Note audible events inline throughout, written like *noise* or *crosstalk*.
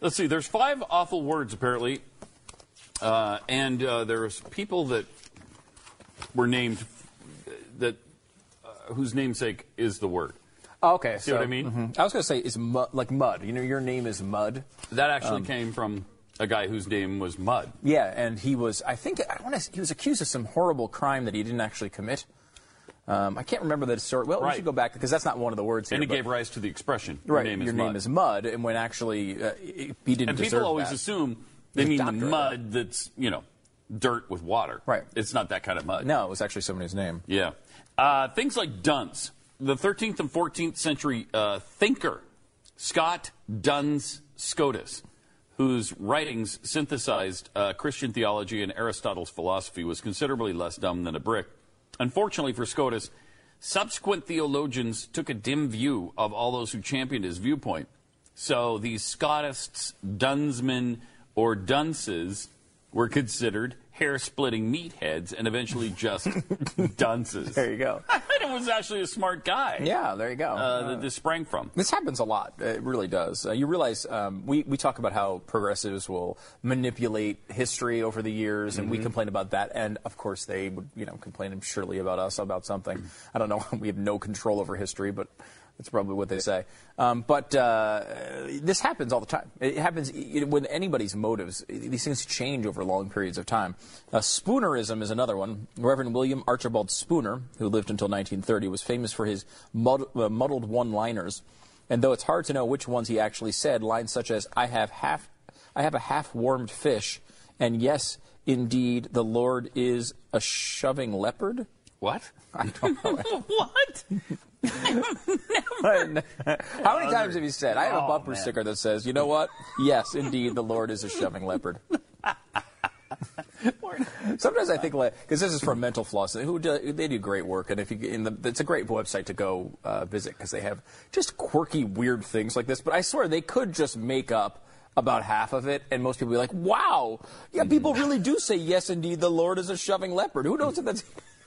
Let's see. There's five awful words apparently, uh, and uh, there's people that were named that uh, whose namesake is the word. Oh, okay. See what I mean? mhm. I was going to say is mud, like mud. You know, your name is Mud. That actually came from a guy whose name was Mud. Yeah, and he was. I think I want to. He was accused of some horrible crime that he didn't actually commit. Um, I can't remember the story. Well, we should go back because that's not one of the words here. And it but- gave rise to the expression. Your right. name is your Mud. name is Mud, and when actually uh, he didn't and people always that. assume they mean the mud that's you know dirt with water. Right. It's not that kind of mud. No, it was actually somebody's name. Yeah. Uh, things like Duns, the 13th and 14th century uh, thinker, Scott Duns Scotus, whose writings synthesized uh, Christian theology and Aristotle's philosophy, was considerably less dumb than a brick. Unfortunately for Scotus, subsequent theologians took a dim view of all those who championed his viewpoint. So these Scotists, Dunsmen, or Dunces were considered hair-splitting meatheads and eventually just *laughs* dunces. There you go. Was actually a smart guy. Yeah, there you go. Uh, that this sprang from. This happens a lot. It really does. Uh, you realize um, we, we talk about how progressives will manipulate history over the years, and we complain about that. And of course, they would you know complain surely about us about something. I don't know. *laughs* We have no control over history, but that's probably what they say. Um, but uh, this happens all the time. It happens when anybody's motives. These things change over long periods of time. Uh, Spoonerism is another one. Reverend William Archibald Spooner, who lived until 1930, was famous for his mud, uh, muddled one-liners. And though it's hard to know which ones he actually said, lines such as "I have half, I have a half-warmed fish," and "Yes, indeed, the Lord is a shoving leopard." What? I don't know. *laughs* what? *laughs* *laughs* *laughs* How many times have you said? I have a Oh, bumper man. sticker that says, "You know what? Yes, indeed, the Lord is a shoving leopard." *laughs* Sometimes I think, because this is from Mental Floss, who do, they do great work, and if you, in the, it's a great website to go uh, visit because they have just quirky, weird things like this. But I swear they could just make up about half of it, and most people be like, "Wow, yeah, people really do say yes, indeed, the Lord is a shoving leopard." Who knows if that's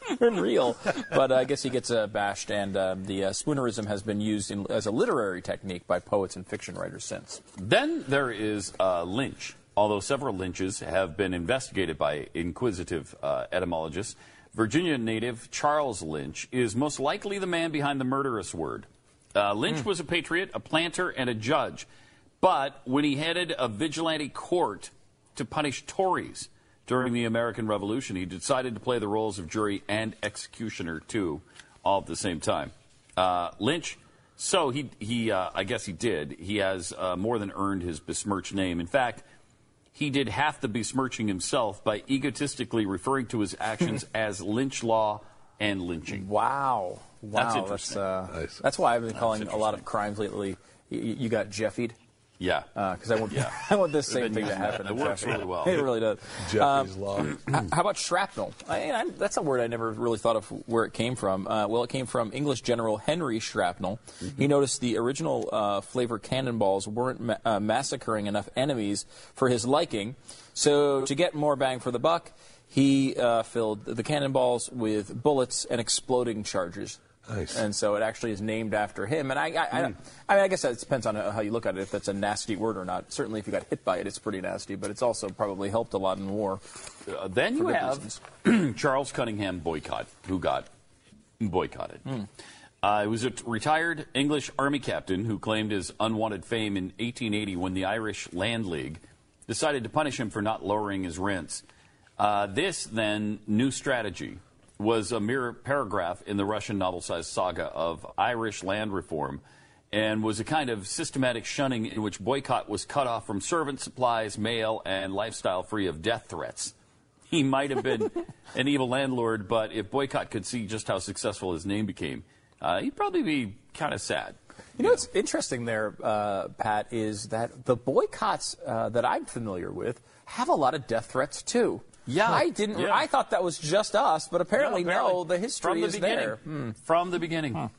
*laughs* real? But uh, I guess he gets uh, bashed, and uh, the uh, Spoonerism has been used in, as a literary technique by poets and fiction writers since. Then there is uh, lynch. Although several lynches have been investigated by inquisitive uh, etymologists, Virginia native Charles Lynch is most likely the man behind the murderous word. Uh, Lynch was a patriot, a planter, and a judge. But when he headed a vigilante court to punish Tories during the American Revolution, he decided to play the roles of jury and executioner too, all at the same time. Uh, Lynch, so he, he uh, I guess he did. He has uh, more than earned his besmirched name. In fact, he did half the besmirching himself by egotistically referring to his actions *laughs* as lynch law and lynching. Wow. Wow. That's interesting. uh, Nice. That's why I've been calling a lot of crimes lately. You, you got Jeffied. Yeah. Because I want, Yeah. *laughs* I want this same thing to using that. happen. It in works really well. It really does. Jeffrey's Law. How about shrapnel? I, I, that's a word I never really thought of where it came from. Uh, well, it came from English General Henry Shrapnel. He noticed the original uh, flavor cannonballs weren't ma- uh, massacring enough enemies for his liking. So, to get more bang for the buck, he uh, filled the cannonballs with bullets and exploding charges. Nice. And so it actually is named after him. And I, I, I, I mean, I guess that depends on how you look at it, if that's a nasty word or not. Certainly, if you got hit by it, it's pretty nasty. But it's also probably helped a lot in war. Uh, then you have *clears throat* Charles Cunningham Boycott, who got boycotted. Uh, he was a t- retired English Army captain who claimed his unwanted fame in 1880 when the Irish Land League decided to punish him for not lowering his rents. Uh, this, then, new strategy was a mere paragraph in the Russian novel sized saga of Irish land reform and was a kind of systematic shunning in which boycott was cut off from servant supplies, mail, and lifestyle free of death threats. He might have been *laughs* an evil landlord, but if Boycott could see just how successful his name became, uh, he'd probably be kind of sad. You know what's interesting there, uh, Pat, is that the boycotts uh, that I'm familiar with have a lot of death threats too. Yeah. I didn't. Yeah. I thought that was just us, but apparently, no. apparently, The history from the is beginning. there. Hmm. From the beginning.